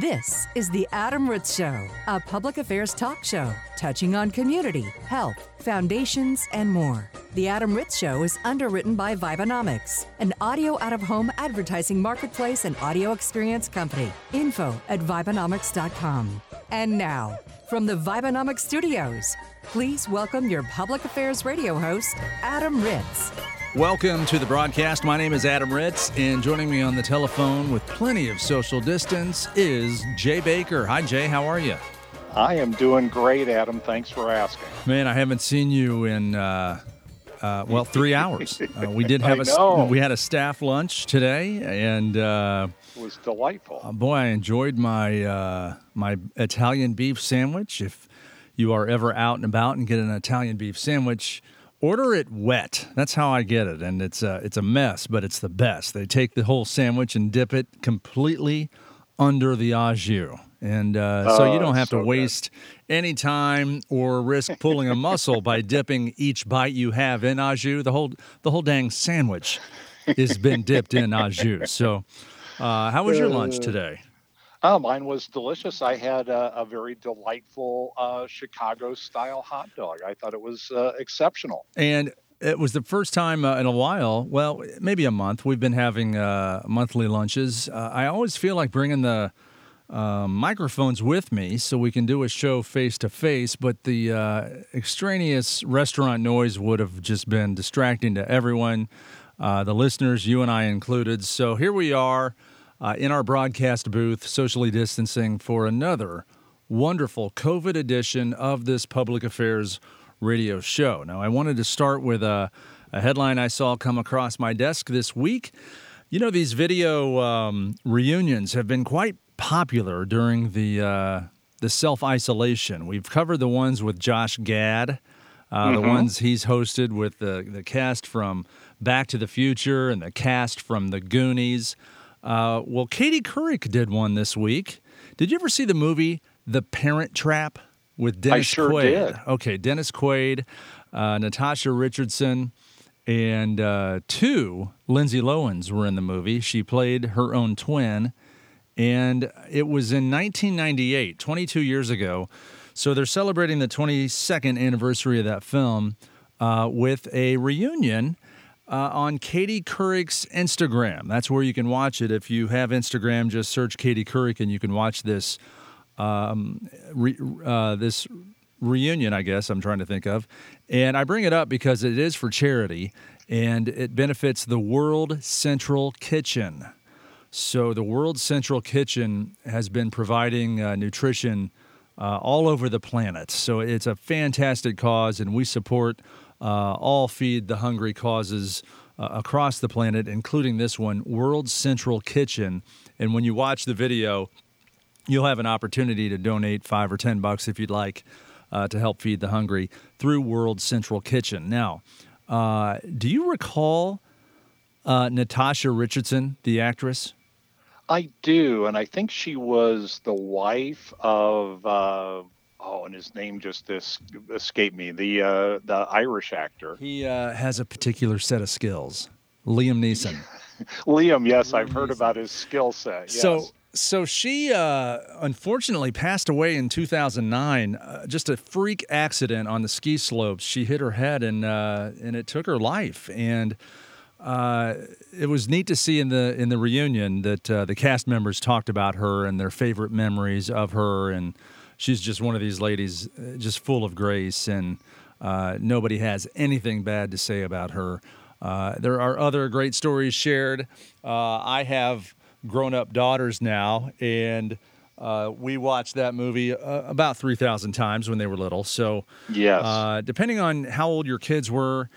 This is The Adam Ritz Show, a public affairs talk show touching on community, health, foundations, and more. The Adam Ritz Show is underwritten by Vibenomics, an audio out of home advertising marketplace and audio experience company. Info at Vibenomics.com. And now, from the Vibenomics studios, please welcome your public affairs radio host, Adam Ritz. Welcome to the broadcast. My name is Adam Ritz, and joining me on the telephone with plenty of social distance is Jay Baker. Hi, Jay. How are you? I am doing great, Adam. Thanks for asking. Man, I haven't seen you in uh, uh, well three hours. Uh, we did have a we had a staff lunch today, and uh, It was delightful. uh, boy, I enjoyed my uh, my Italian beef sandwich. If you are ever out and about and get an Italian beef sandwich, order it wet. That's how I get it, and it's a, it's a mess, but it's the best. They take the whole sandwich and dip it completely under the au jus. And uh, so you Oh, don't have so to good. waste any time or risk pulling a muscle by dipping each bite you have in au jus. The whole the whole dang sandwich has been dipped in au jus. So, uh, how was your lunch today? Oh, mine was delicious. I had a, a very delightful uh, Chicago style hot dog. I thought it was uh, exceptional. And it was the first time uh, in a while, well, maybe a month, we've been having uh, monthly lunches. Uh, I always feel like bringing the uh, microphones with me so we can do a show face to face, but the extraneous restaurant noise would have just been distracting to everyone, the listeners, you and I included. So here we are uh, in our broadcast booth, socially distancing for another wonderful COVID edition of this public affairs radio show. Now, I wanted to start with a, a headline I saw come across my desk this week. You know, these video um, reunions have been quite popular during the uh, the self isolation. We've covered the ones with Josh Gad, uh, the ones he's hosted with the the cast from Back to the Future and the cast from The Goonies. Uh, well, Katie Couric did one this week. Did you ever see the movie The Parent Trap with Dennis I sure Quaid? did. Okay, Dennis Quaid, uh, Natasha Richardson, and uh, two Lindsay Lohans were in the movie. She played her own twin, and it was in 1998, 22 years ago. So they're celebrating the 22nd anniversary of that film uh, with a reunion. Uh, on Katie Couric's Instagram. That's where you can watch it. If you have Instagram, just search Katie Couric and you can watch this um, re, uh, this reunion, I guess I'm trying to think of. And I bring it up because it is for charity and it benefits the World Central Kitchen. So, the World Central Kitchen has been providing uh, nutrition uh, all over the planet. So, it's a fantastic cause, and we support uh, all Feed the Hungry causes uh, across the planet, including this one, World Central Kitchen. And when you watch the video, you'll have an opportunity to donate five or ten bucks if you'd like uh, to help feed the hungry through World Central Kitchen. Now, uh, do you recall uh, Natasha Richardson, the actress? I do, and I think she was the wife of uh, oh, and his name just this escaped me. The uh, the Irish actor He uh, has a particular set of skills. Liam Neeson. Liam. Yes, I've heard about his skill set. Yes. So, so she uh, unfortunately passed away in 2009. Uh, just a freak accident on the ski slopes. She hit her head and uh, and it took her life. And uh, it was neat to see in the in the reunion that uh, the cast members talked about her and their favorite memories of her. And she's just one of these ladies, uh, just full of grace, and uh, nobody has anything bad to say about her. Uh, there are other great stories shared. Uh, I have grown up daughters now, and uh, we watched that movie uh, about 3,000 times when they were little. So, Yes. uh, depending on how old your kids were,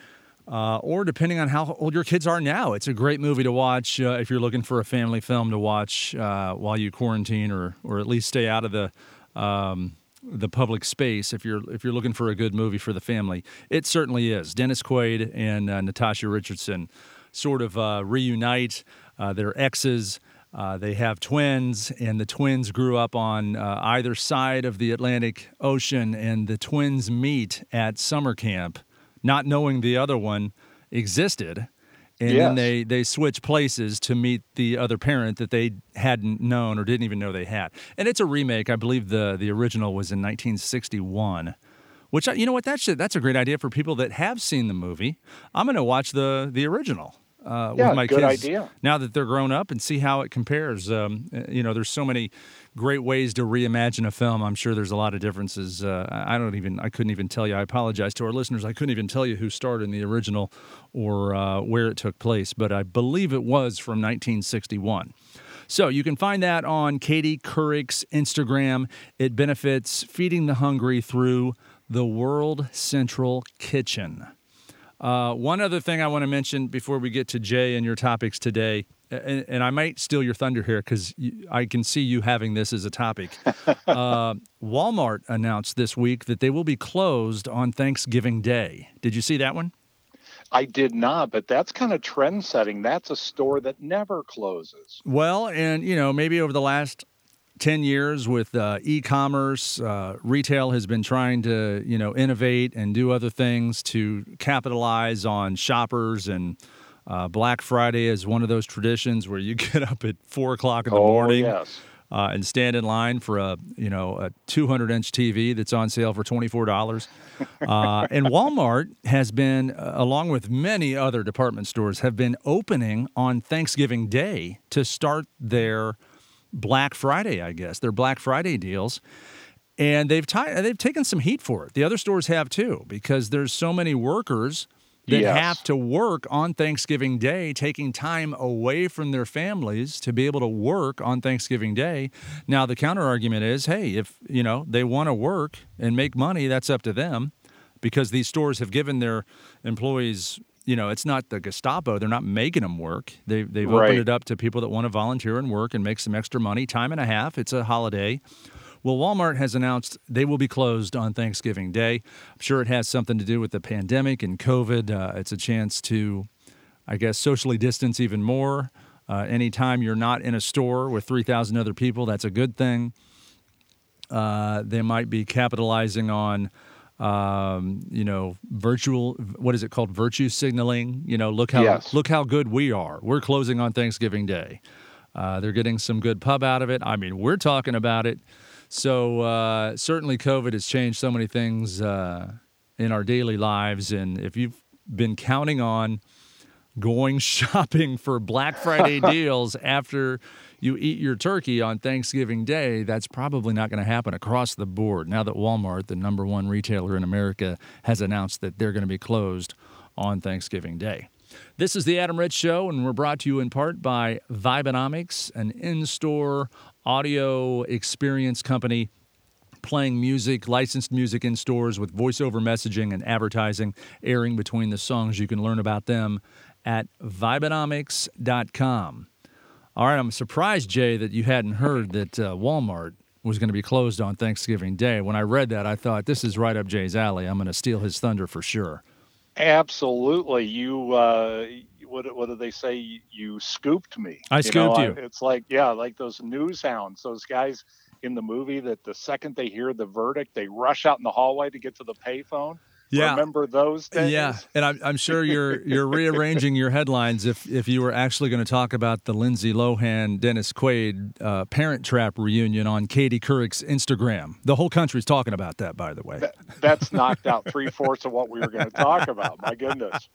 uh, or depending on how old your kids are now, it's a great movie to watch uh, if you're looking for a family film to watch uh, while you quarantine, or or at least stay out of the um, the public space. If you're if you're looking for a good movie for the family, it certainly is. Dennis Quaid and uh, Natasha Richardson sort of uh, reunite uh, their exes. Uh, they have twins, and the twins grew up on uh, either side of the Atlantic Ocean, and the twins meet at summer camp, not knowing the other one existed. And Yes. then they they switch places to meet the other parent that they hadn't known or didn't even know they had. And it's a remake. I believe the the original was in 1961. Which I- you know what that should that's a great idea for people that have seen the movie. I'm going to watch the the original uh, Yeah, with my good kids idea. now that they're grown up and see how it compares. Um, uh, you know, there's so many great ways to reimagine a film. I'm sure there's a lot of differences. Uh, I I don't even, I couldn't even tell you. I apologize to our listeners. I couldn't even tell you who starred in the original or uh, where it took place, but I believe it was from 1961. So you can find that on Katie Couric's Instagram. It benefits feeding the hungry through the World Central Kitchen. Uh, one other thing I want to mention before we get to Jay and your topics today, and, and I might steal your thunder here because I can see you having this as a topic. uh, Walmart announced this week that they will be closed on Thanksgiving Day. Did you see that one? I did not, but that's kind of trend setting. That's a store that never closes. Well, and you know, maybe over the last 10 years with uh, e-commerce, uh, retail has been trying to, you know, innovate and do other things to capitalize on shoppers and uh, Black Friday is one of those traditions where you get up at four o'clock in the oh, morning yes. uh, and stand in line for a you know a 200 inch TV that's on sale for twenty four dollars. Uh, and Walmart has been, uh, along with many other department stores, have been opening on Thanksgiving Day to start their Black Friday. I guess their Black Friday deals. And they've ti- they've taken some heat for it. The other stores have too, because there's so many workers that Yes. have to work on Thanksgiving Day, taking time away from their families to be able to work on Thanksgiving Day. Now, the counter argument is, hey, if you know they want to work and make money, that's up to them, because these stores have given their employees. You know, it's not the Gestapo. They're not making them work. They, they've Right. opened it up to people that want to volunteer and work and make some extra money, time and a half. It's a holiday. Well, Walmart has announced they will be closed on Thanksgiving Day. I'm sure it has something to do with the pandemic and COVID. Uh, it's a chance to, I guess, socially distance even more. Uh, anytime you're not in a store with 3,000 other people, that's a good thing. Uh, they might be capitalizing on, um, you know, virtual. What is it called? Virtue signaling. You know, look how Yes. look how good we are. We're closing on Thanksgiving Day. Uh, they're getting some good pub out of it. I mean, we're talking about it. So uh, certainly, COVID has changed so many things uh, in our daily lives. And if you've been counting on going shopping for Black Friday deals after you eat your turkey on Thanksgiving Day, that's probably not going to happen across the board. Now that Walmart, the number one retailer in America, has announced that they're going to be closed on Thanksgiving Day. This is the Adam Ritz Show, and we're brought to you in part by Vibenomics, an in store audio experience company playing music, licensed music in stores with voiceover messaging and advertising airing between the songs. You can learn about them at Vibenomics.com. All right, I'm surprised, Jay, that you hadn't heard that uh, Walmart was going to be closed on Thanksgiving Day. When I read that, I thought this is right up Jay's alley. I'm going to steal his thunder for sure. Absolutely. You, uh, what, what do they say? You scooped me. I know, scooped I- you. It's like, yeah, like those news hounds, those guys in the movie that the second they hear the verdict, they rush out in the hallway to get to the payphone. Remember those days? Yeah, and I'm, I'm sure you're you're rearranging your headlines if if you were actually going to talk about the Lindsay Lohan Dennis Quaid uh, Parent Trap reunion on Katie Couric's Instagram. The whole country's talking about that, by the way. That, that's knocked out three fourths of what we were going to talk about. My goodness.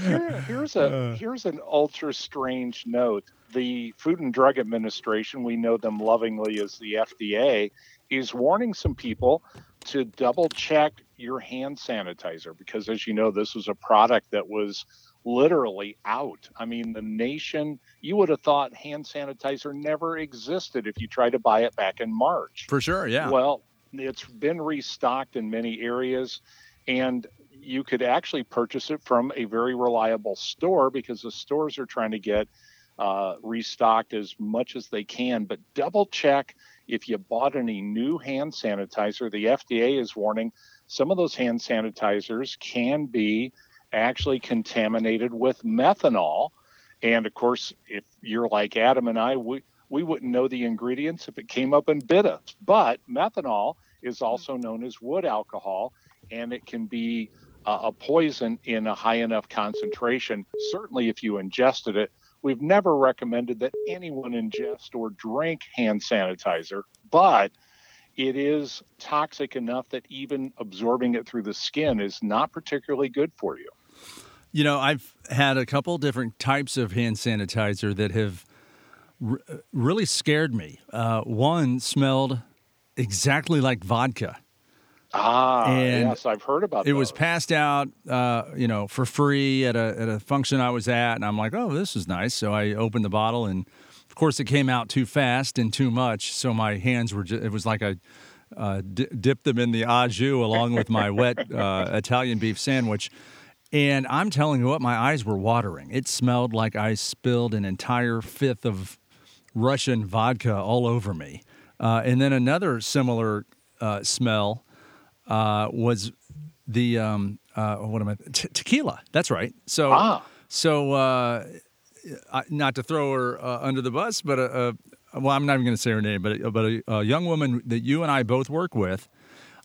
Here, here's a here's an ultra strange note. The Food and Drug Administration, we know them lovingly as the FDA, is warning some people to double check your hand sanitizer because, as you know, this was a product that was literally out. I mean, the nation, you would have thought hand sanitizer never existed if you tried to buy it back in March. For sure, yeah. Well, it's been restocked in many areas, and you could actually purchase it from a very reliable store because the stores are trying to get uh, restocked as much as they can. But double check if you bought any new hand sanitizer. The FDA is warning some of those hand sanitizers can be actually contaminated with methanol. And of course, if you're like Adam and I, we, we wouldn't know the ingredients if it came up and bit us. But methanol is also known as wood alcohol, and it can be uh, a poison in a high enough concentration. Certainly, if you ingested it, we've never recommended that anyone ingest or drink hand sanitizer, but it is toxic enough that even absorbing it through the skin is not particularly good for you. You know, I've had a couple different types of hand sanitizer that have r- really scared me. Uh, one smelled exactly like vodka. Ah, And yes, I've heard about that. It was passed out, uh, you know, for free at a at a function I was at, and I'm like, oh, this is nice. So I opened the bottle, and of course, it came out too fast and too much. So my hands were, just, it was like I uh, di dipped them in the au jus along with my wet uh, Italian beef sandwich. And I'm telling you what, my eyes were watering. It smelled like I spilled an entire fifth of Russian vodka all over me. Uh, and then another similar uh, smell uh, was the um, uh, what am I? Tequila. That's right. So, Ah. so uh, not to throw her uh, under the bus, but uh, uh, well, I'm not even going to say her name, but but a, a young woman that you and I both work with,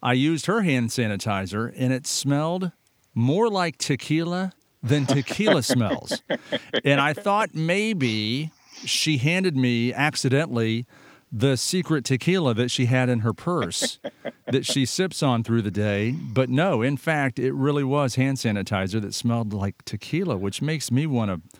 I used her hand sanitizer, and it smelled more like tequila than tequila smells, and I thought maybe she handed me accidentally the secret tequila that she had in her purse that she sips on through the day. But no, in fact, it really was hand sanitizer that smelled like tequila, which makes me want to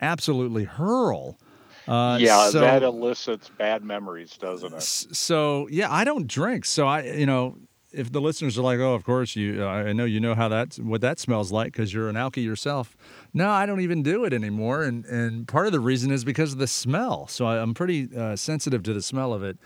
absolutely hurl. Uh, yeah, so, that elicits bad memories, doesn't it? so yeah, I don't drink. So I, you know, if the listeners are like, "Oh, of course you," uh, I know you know how that what that smells like because you're an alky yourself. No, I don't even do it anymore, and and part of the reason is because of the smell. So I, I'm pretty uh, sensitive to the smell of it,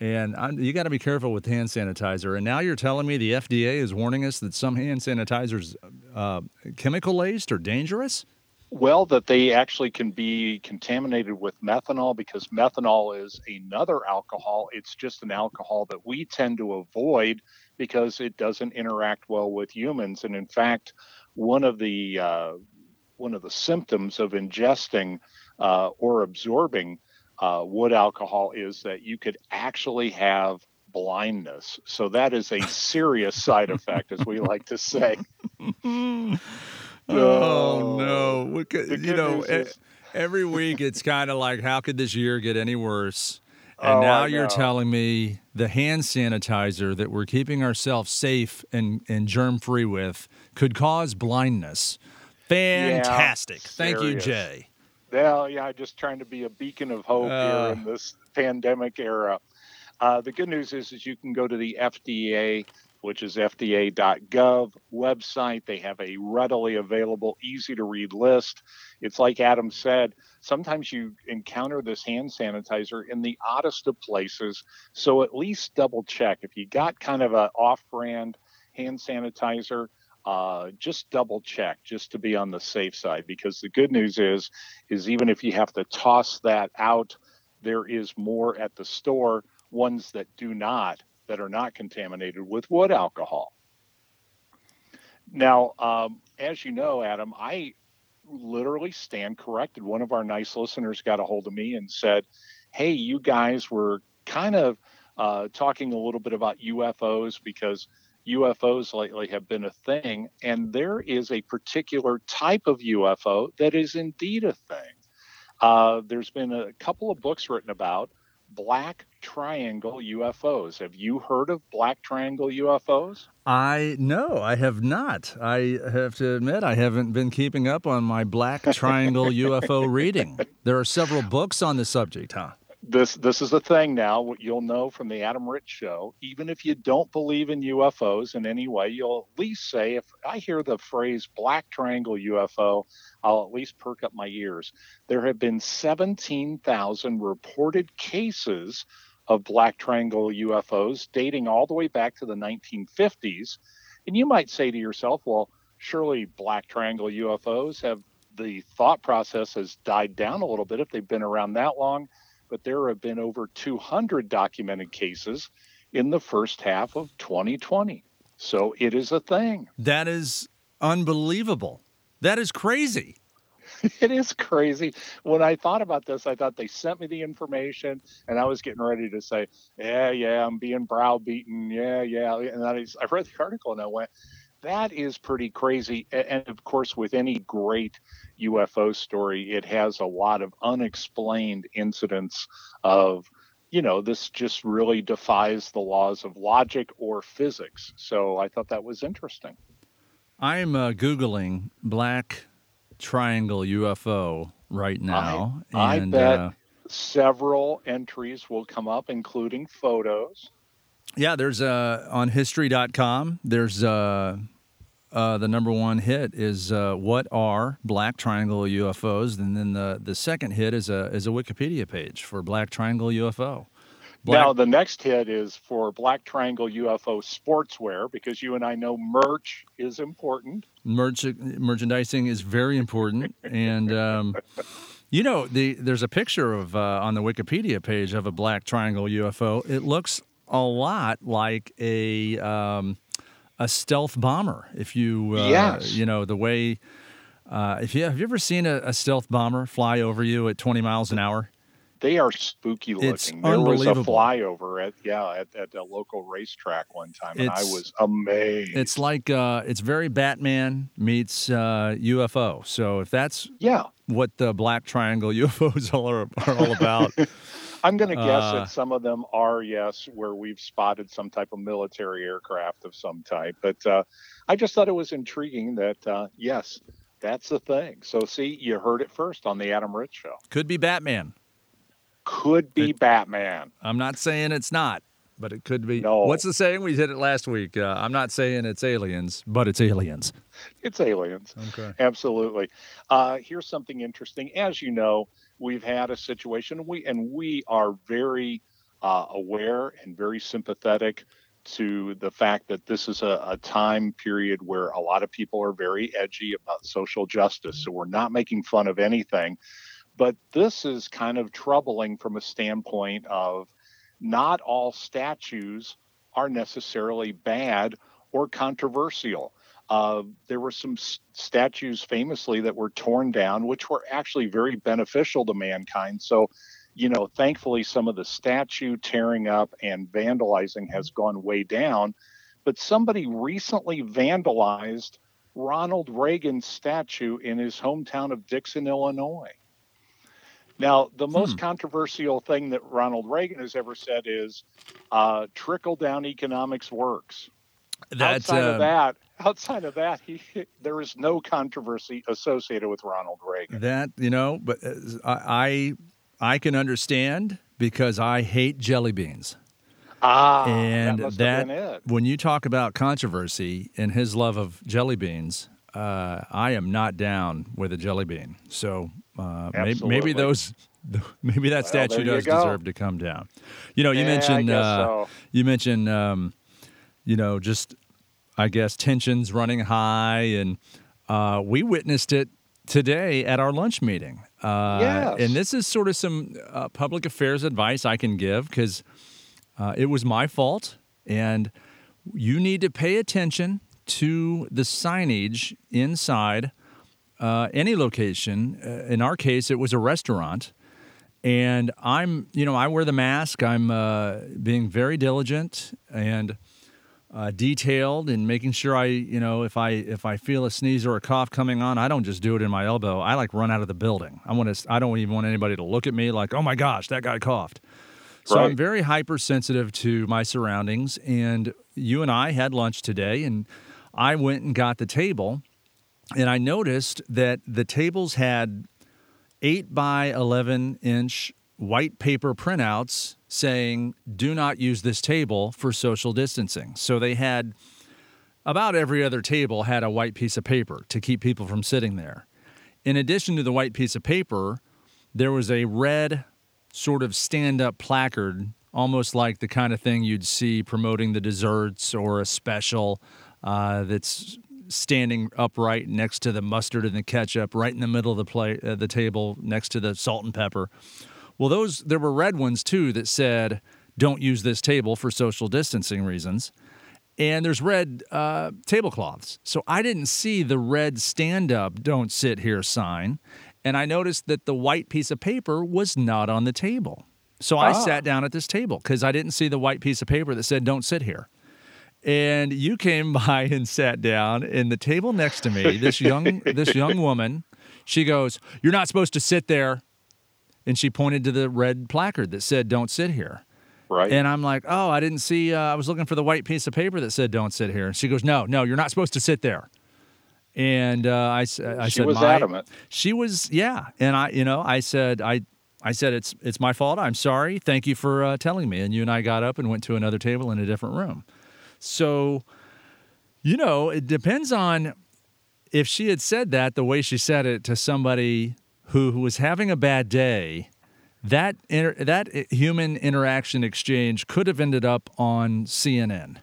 and I'm, you got to be careful with hand sanitizer. And now you're telling me the FDA is warning us that some hand sanitizers uh, chemical laced or dangerous. Well, that they actually can be contaminated with methanol because methanol is another alcohol. It's just an alcohol that we tend to avoid because it doesn't interact well with humans. And in fact, one of the uh, one of the symptoms of ingesting uh, or absorbing uh, wood alcohol is that you could actually have blindness. So that is a serious side effect, as we like to say. Oh no! What could- you know, is- every week it's kind of like, how could this year get any worse? And Oh, now you're telling me the hand sanitizer that we're keeping ourselves safe and, and germ free with could cause blindness. Fantastic. Thank you, serious. Jay. Well, yeah, just trying to be a beacon of hope Uh. here in this pandemic era. Uh, the good news is, is you can go to the FDA, which is FDA.gov website. They have a readily available, easy to read list. It's like Adam said, sometimes you encounter this hand sanitizer in the oddest of places. So at least double check. If you got kind of a off-brand hand sanitizer, uh, just double check just to be on the safe side because the good news is is even if you have to toss that out there is more at the store ones that do not that are not contaminated with wood alcohol now um, as you know adam i literally stand corrected one of our nice listeners got a hold of me and said hey you guys were kind of uh, talking a little bit about ufos because UFOs lately have been a thing, and there is a particular type of UFO that is indeed a thing. Uh, there's been a couple of books written about black triangle UFOs. Have you heard of black triangle UFOs? I no, I have not. I have to admit, I haven't been keeping up on my Black Triangle UFO reading. There are several books on the subject, huh? This this is a thing now. What you'll know from the Adam Ritz show, even if you don't believe in UFOs in any way, you'll at least say, if I hear the phrase black triangle UFO, I'll at least perk up my ears. There have been 17,000 reported cases of black triangle UFOs dating all the way back to the 1950s. And you might say to yourself, well, surely black triangle UFOs have the thought process has died down a little bit if they've been around that long but there have been over 200 documented cases in the first half of 2020. So it is a thing. That is unbelievable. That is crazy. It is crazy. When I thought about this, I thought they sent me the information and I was getting ready to say, yeah, yeah, I'm being browbeaten. Yeah, yeah. And I, I read the article and I went, that is pretty crazy. And of course, with any great UFO story, it has a lot of unexplained incidents of, you know, this just really defies the laws of logic or physics. So I thought that was interesting. I'm uh, Googling black triangle UFO right now. I, and, I bet uh, several entries will come up, including photos. Yeah, there's uh, on history.com, there's uh, uh, the number one hit is uh, what are black triangle UFOs, and then the, the second hit is a is a Wikipedia page for black triangle UFO. Black... Now the next hit is for Black Triangle UFO sportswear because you and I know merch is important. Merch merchandising is very important, and um, you know the there's a picture of uh, on the Wikipedia page of a Black Triangle UFO. It looks a lot like a um, a stealth bomber. If you uh, yes. you know the way. Uh, if you have you ever seen a, a stealth bomber fly over you at 20 miles an hour? they are spooky looking. It's there was a flyover at yeah at, at a local racetrack one time, and it's, I was amazed. It's like uh, it's very Batman meets uh, UFO. So if that's yeah what the Black Triangle UFOs all are, are all about. I'm going to guess uh, that some of them are yes, where we've spotted some type of military aircraft of some type. But uh, I just thought it was intriguing that uh, yes, that's the thing. So see, you heard it first on the Adam Ritz show. Could be Batman could be it, Batman. I'm not saying it's not, but it could be. No. What's the saying? We did it last week. Uh, I'm not saying it's aliens, but it's aliens. It's aliens. Okay. Absolutely. Uh, here's something interesting. As you know, we've had a situation, we and we are very uh, aware and very sympathetic to the fact that this is a, a, time period where a lot of people are very edgy about social justice. So we're not making fun of anything. But this is kind of troubling from a standpoint of not all statues are necessarily bad or controversial. Uh, there were some s- statues famously that were torn down, which were actually very beneficial to mankind. So, you know, thankfully, some of the statue tearing up and vandalizing has gone way down. But somebody recently vandalized Ronald Reagan's statue in his hometown of Dixon, Illinois. Now, the most hmm. controversial thing that Ronald Reagan has ever said is uh, trickle down economics works. That's, outside uh, of that, outside of that, he, there is no controversy associated with Ronald Reagan. That you know, but uh, I I can understand because I hate jelly beans. Ah, and that, that when you talk about controversy and his love of jelly beans, uh, I am not down with a jelly bean. So uh, maybe, maybe, those, maybe that well, statue does deserve to come down. You know, you yeah, mentioned, uh, so. you mentioned, um, you know, just I guess tensions running high, and uh, we witnessed it today at our lunch meeting. Uh, yes. And this is sort of some uh, public affairs advice I can give because uh, it was my fault, and you need to pay attention to the signage inside uh, any location. Uh, in our case, it was a restaurant. And I'm, you know, I wear the mask. I'm uh, being very diligent and uh, detailed in making sure I, you know, if I if I feel a sneeze or a cough coming on, I don't just do it in my elbow. I like run out of the building. I want to. I don't even want anybody to look at me like, oh my gosh, that guy coughed. So right. I'm very hypersensitive to my surroundings. And you and I had lunch today, and I went and got the table and I noticed that the tables had eight by 11 inch white paper printouts saying, do not use this table for social distancing. So they had about every other table had a white piece of paper to keep people from sitting there. In addition to the white piece of paper, there was a red sort of stand up placard, almost like the kind of thing you'd see promoting the desserts or a special uh, that's standing upright next to the mustard and the ketchup, right in the middle of the plate, uh, the table, next to the salt and pepper. Well, those there were red ones too that said, "Don't use this table for social distancing reasons." And there's red uh, tablecloths. So I didn't see the red stand up, don't sit here sign. And I noticed that the white piece of paper was not on the table. So I ah. sat down at this table because I didn't see the white piece of paper that said, don't sit here. And you came by and sat down, and the table next to me, this young this young woman, she goes, "You're not supposed to sit there," and she pointed to the red placard that said, "Don't sit here." Right. And I'm like, "Oh, I didn't see. Uh, I was looking for the white piece of paper that said, "Don't sit here." She goes, "No, no, you're not supposed to sit there." And uh, I, I she said, was my, adamant. She was, yeah. And I, you know, I said, I, I said, it's, it's my fault. I'm sorry. Thank you for uh, telling me. And you and I got up and went to another table in a different room. So, you know, it depends on if she had said that the way she said it to somebody who, who was having a bad day. That inter- that human interaction exchange could have ended up on CNN.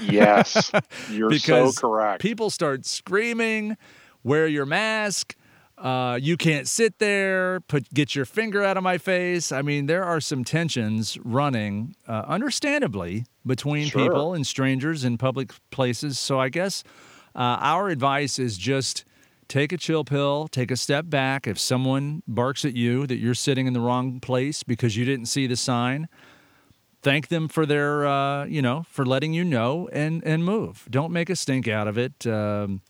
yes, you're because so correct. People start screaming, "Wear your mask." Uh, you can't sit there. Put get your finger out of my face. I mean, there are some tensions running, uh, understandably, between Sure. people and strangers in public places. So I guess uh, our advice is just take a chill pill, take a step back. If someone barks at you that you're sitting in the wrong place because you didn't see the sign, thank them for their, uh, you know, for letting you know and and move. Don't make a stink out of it, um,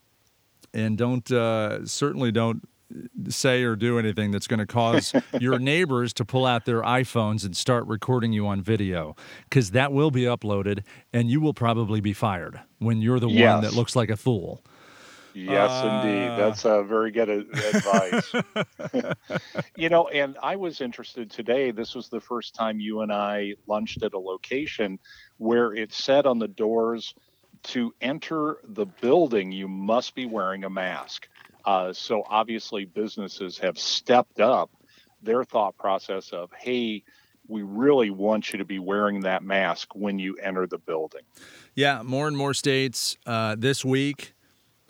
and don't uh, certainly don't say or do anything that's going to cause your neighbors to pull out their iPhones and start recording you on video because that will be uploaded and you will probably be fired when you're the one that looks like a fool. Yes, indeed. Uh, That's a very good advice. you know, and I was interested today. This was the first time you and I lunched at a location where it said on the doors to enter the building, you must be wearing a mask. Uh, so obviously, businesses have stepped up their thought process of, hey, we really want you to be wearing that mask when you enter the building. Yeah, more and more states uh, this week,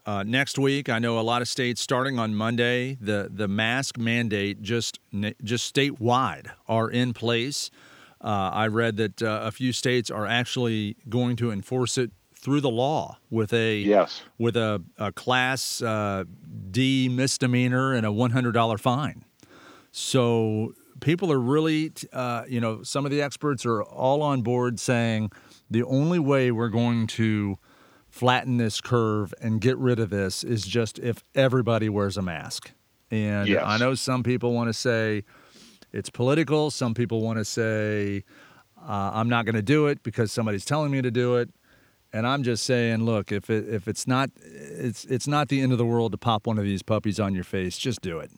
uh, next week. I know a lot of states starting on Monday. The the mask mandate just just statewide are in place. Uh, I read that uh, a few states are actually going to enforce it through the law with a Yes. with a, a class uh, D misdemeanor and a one hundred dollar fine. So people are really, uh, you know, some of the experts are all on board saying the only way we're going to flatten this curve and get rid of this is just if everybody wears a mask. And Yes. I know some people want to say it's political. Some people want to say uh, I'm not going to do it because somebody's telling me to do it. And I'm just saying, look, if it, if it's not it's it's not the end of the world to pop one of these puppies on your face, just do it.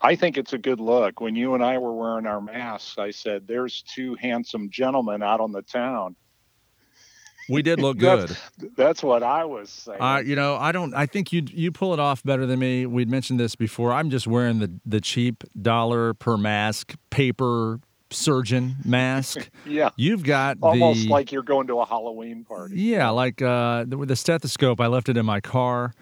I think it's a good look. When you and I were wearing our masks, I said, "There's two handsome gentlemen out on the town." We did look good. That's what I was saying. Uh, you know, I don't. I think you you pull it off better than me. We'd mentioned this before. I'm just wearing the the cheap dollar per mask paper surgeon mask. yeah, You've got almost the, like you're going to a Halloween party. Yeah, like uh, the, with the stethoscope, I left it in my car.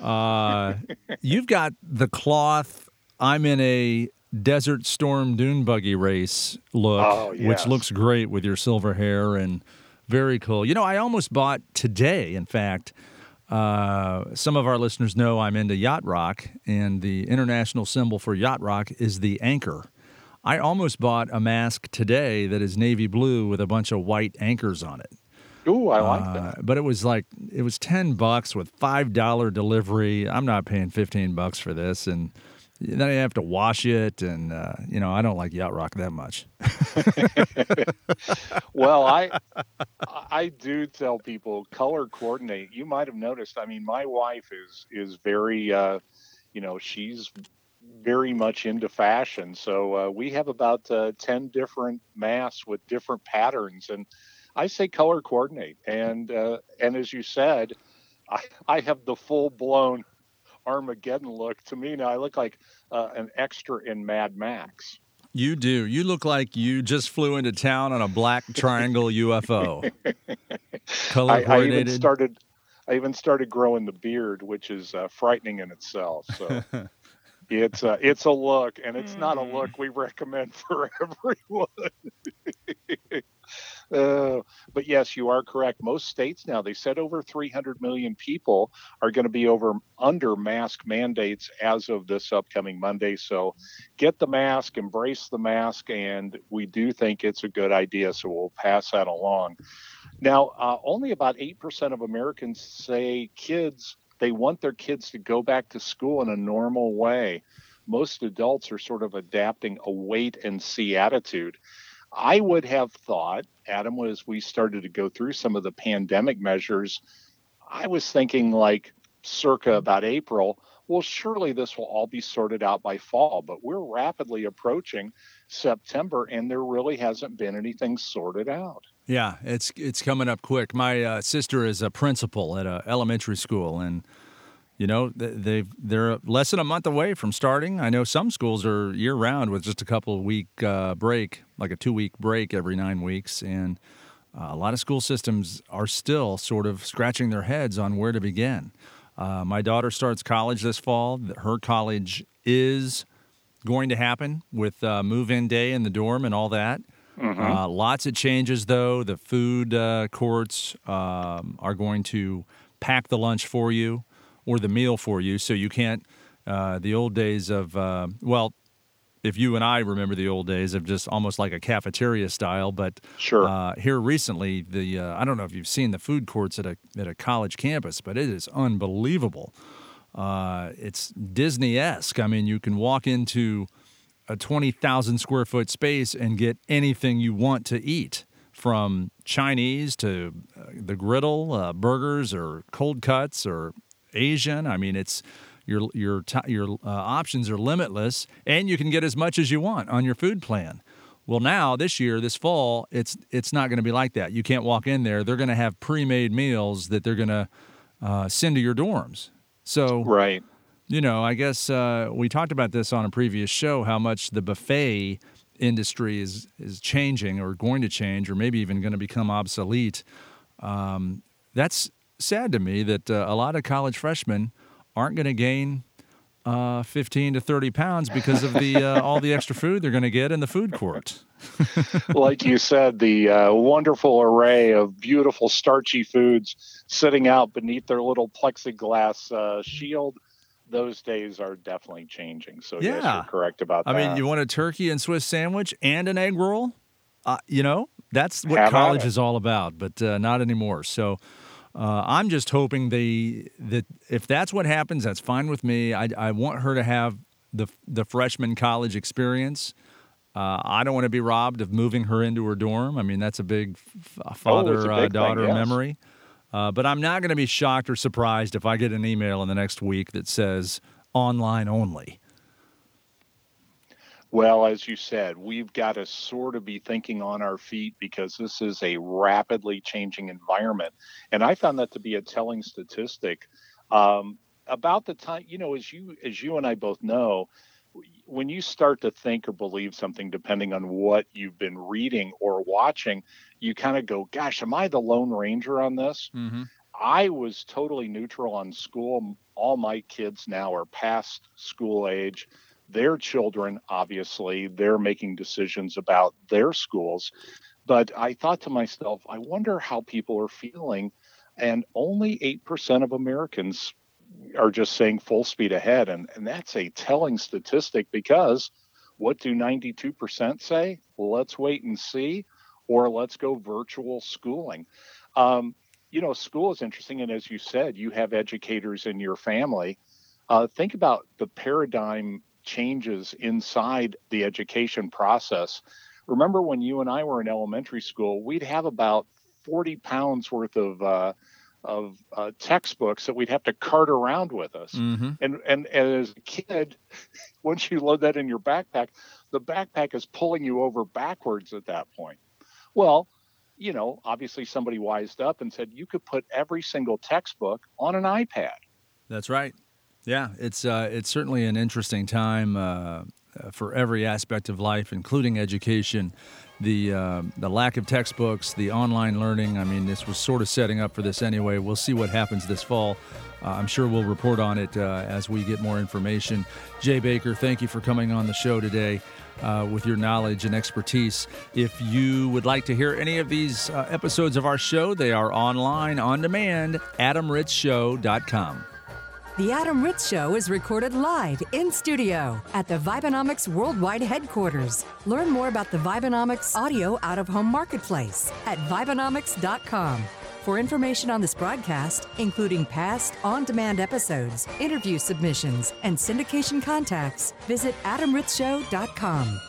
Uh, you've got the cloth. I'm in a desert storm dune buggy race look, Oh, which looks great with your silver hair and very cool. You know, I almost bought today, in fact. Uh, some of our listeners know I'm into yacht rock, and the international symbol for yacht rock is the anchor. I almost bought a mask today that is navy blue with a bunch of white anchors on it. Ooh, I like Uh, that. but it was like it was ten bucks with five dollar delivery. I'm not paying fifteen bucks for this, and then I have to wash it, and uh, you know I don't like yacht rock that much. Well, I I do tell people color coordinate. You might have noticed. I mean, my wife is is very, uh, you know, she's very much into fashion. So uh, we have about uh, ten different masks with different patterns, and I say color coordinate. And uh, and as you said, I I have the full blown Armageddon look. To me now, I look like uh, an extra in Mad Max. You do. You look like you just flew into town on a black triangle UFO. Color I, I even started I even started growing the beard, which is uh, frightening in itself. So it's a it's a look, and it's not a Mm. look we recommend for everyone. Uh, but yes, you are correct. Most states now they said over 300 million people are going to be over under mask mandates as of this upcoming Monday. So get the mask, embrace the mask, and we do think it's a good idea. So we'll pass that along. Now, uh, only about 8% of Americans say kids, they want their kids to go back to school in a normal way. Most adults are sort of adapting a wait and see attitude. I would have thought, Adam, as we started to go through some of the pandemic measures, I was thinking like circa about April, well, surely this will all be sorted out by fall, but we're rapidly approaching September and there really hasn't been anything sorted out. Yeah, it's it's coming up quick. My uh, sister is a principal at an elementary school and you know they they're less than a month away from starting. I know some schools are year round with just a couple week uh, break, like a two week break every nine weeks, and uh, a lot of school systems are still sort of scratching their heads on where to begin. Uh, my daughter starts college this fall. Her college is going to happen with uh, move in day in the dorm and all that. Mm-hmm. Uh, lots of changes, though. The food uh, courts um, are going to pack the lunch for you or the meal for you, so you can't. Uh, the old days of well, if you and I remember the old days of just almost like a cafeteria style, but sure. Uh, here recently, the uh, I don't know if you've seen the food courts at a at a college campus, but it is unbelievable. Uh, it's Disney esque. I mean, you can walk into a twenty thousand square foot space and get anything you want to eat, from Chinese to uh, the griddle, uh, burgers or cold cuts or Asian. I mean, it's your your your uh, options are limitless, and you can get as much as you want on your food plan. Well, now this year, this fall, it's it's not going to be like that. You can't walk in there. They're going to have pre-made meals that they're going to uh, send to your dorms. So right, you know, I guess uh, we talked about this on a previous show how much the buffet industry is is changing or going to change or maybe even going to become obsolete. Um, that's sad to me that uh, a lot of college freshmen aren't going to gain uh, 15 to 30 pounds because of the uh, all the extra food they're going to get in the food court. like you said, the uh, wonderful array of beautiful starchy foods sitting out beneath their little plexiglass uh, shield. Those days are definitely changing. So yeah, yes, you're correct about I that. I mean, you want a turkey and Swiss sandwich and an egg roll? Uh, you know, that's what Have college is all about, but uh, not anymore. So uh, I'm just hoping they that if that's what happens, that's fine with me. I, I want her to have the the freshman college experience. Uh, I don't want to be robbed of moving her into her dorm. I mean, that's a big father oh, uh, daughter thing, yes. memory. Uh, but I'm not going to be shocked or surprised if I get an email in the next week that says online only. Well, as you said, we've got to sort of be thinking on our feet because this is a rapidly changing environment. And I found that to be a telling statistic. Um, about the time, you know, as you as you and I both know, when you start to think or believe something, depending on what you've been reading or watching, you kind of go, "Gosh, am I the lone ranger on this?" Mm-hmm. I was totally neutral on school. All my kids now are past school age their children, obviously, they're making decisions about their schools. But I thought to myself, I wonder how people are feeling. And only 8% of Americans are just saying full speed ahead. And, and that's a telling statistic because what do 92% say? Well, let's wait and see, or let's go virtual schooling. Um, you know, school is interesting. And as you said, you have educators in your family. Uh, think about the paradigm changes inside the education process. Remember when you and I were in elementary school, we'd have about 40 pounds worth of uh, of uh, textbooks that we'd have to cart around with us. Mm-hmm. And, and and as a kid, once you load that in your backpack, the backpack is pulling you over backwards at that point. Well, you know, obviously somebody wised up and said you could put every single textbook on an iPad. That's right. Yeah, it's uh, it's certainly an interesting time uh, uh, for every aspect of life, including education. The uh, the lack of textbooks, the online learning. I mean, this was sort of setting up for this anyway. We'll see what happens this fall. Uh, I'm sure we'll report on it uh, as we get more information. Jay Baker, thank you for coming on the show today. Uh, with your knowledge and expertise. If you would like to hear any of these uh, episodes of our show, they are online on demand, adamritzshow.com. The Adam Ritz Show is recorded live in studio at the Vibenomics Worldwide Headquarters. Learn more about the Vibenomics Audio Out of Home Marketplace at Vibenomics.com. For information on this broadcast, including past on demand episodes, interview submissions, and syndication contacts, visit AdamRitzShow.com.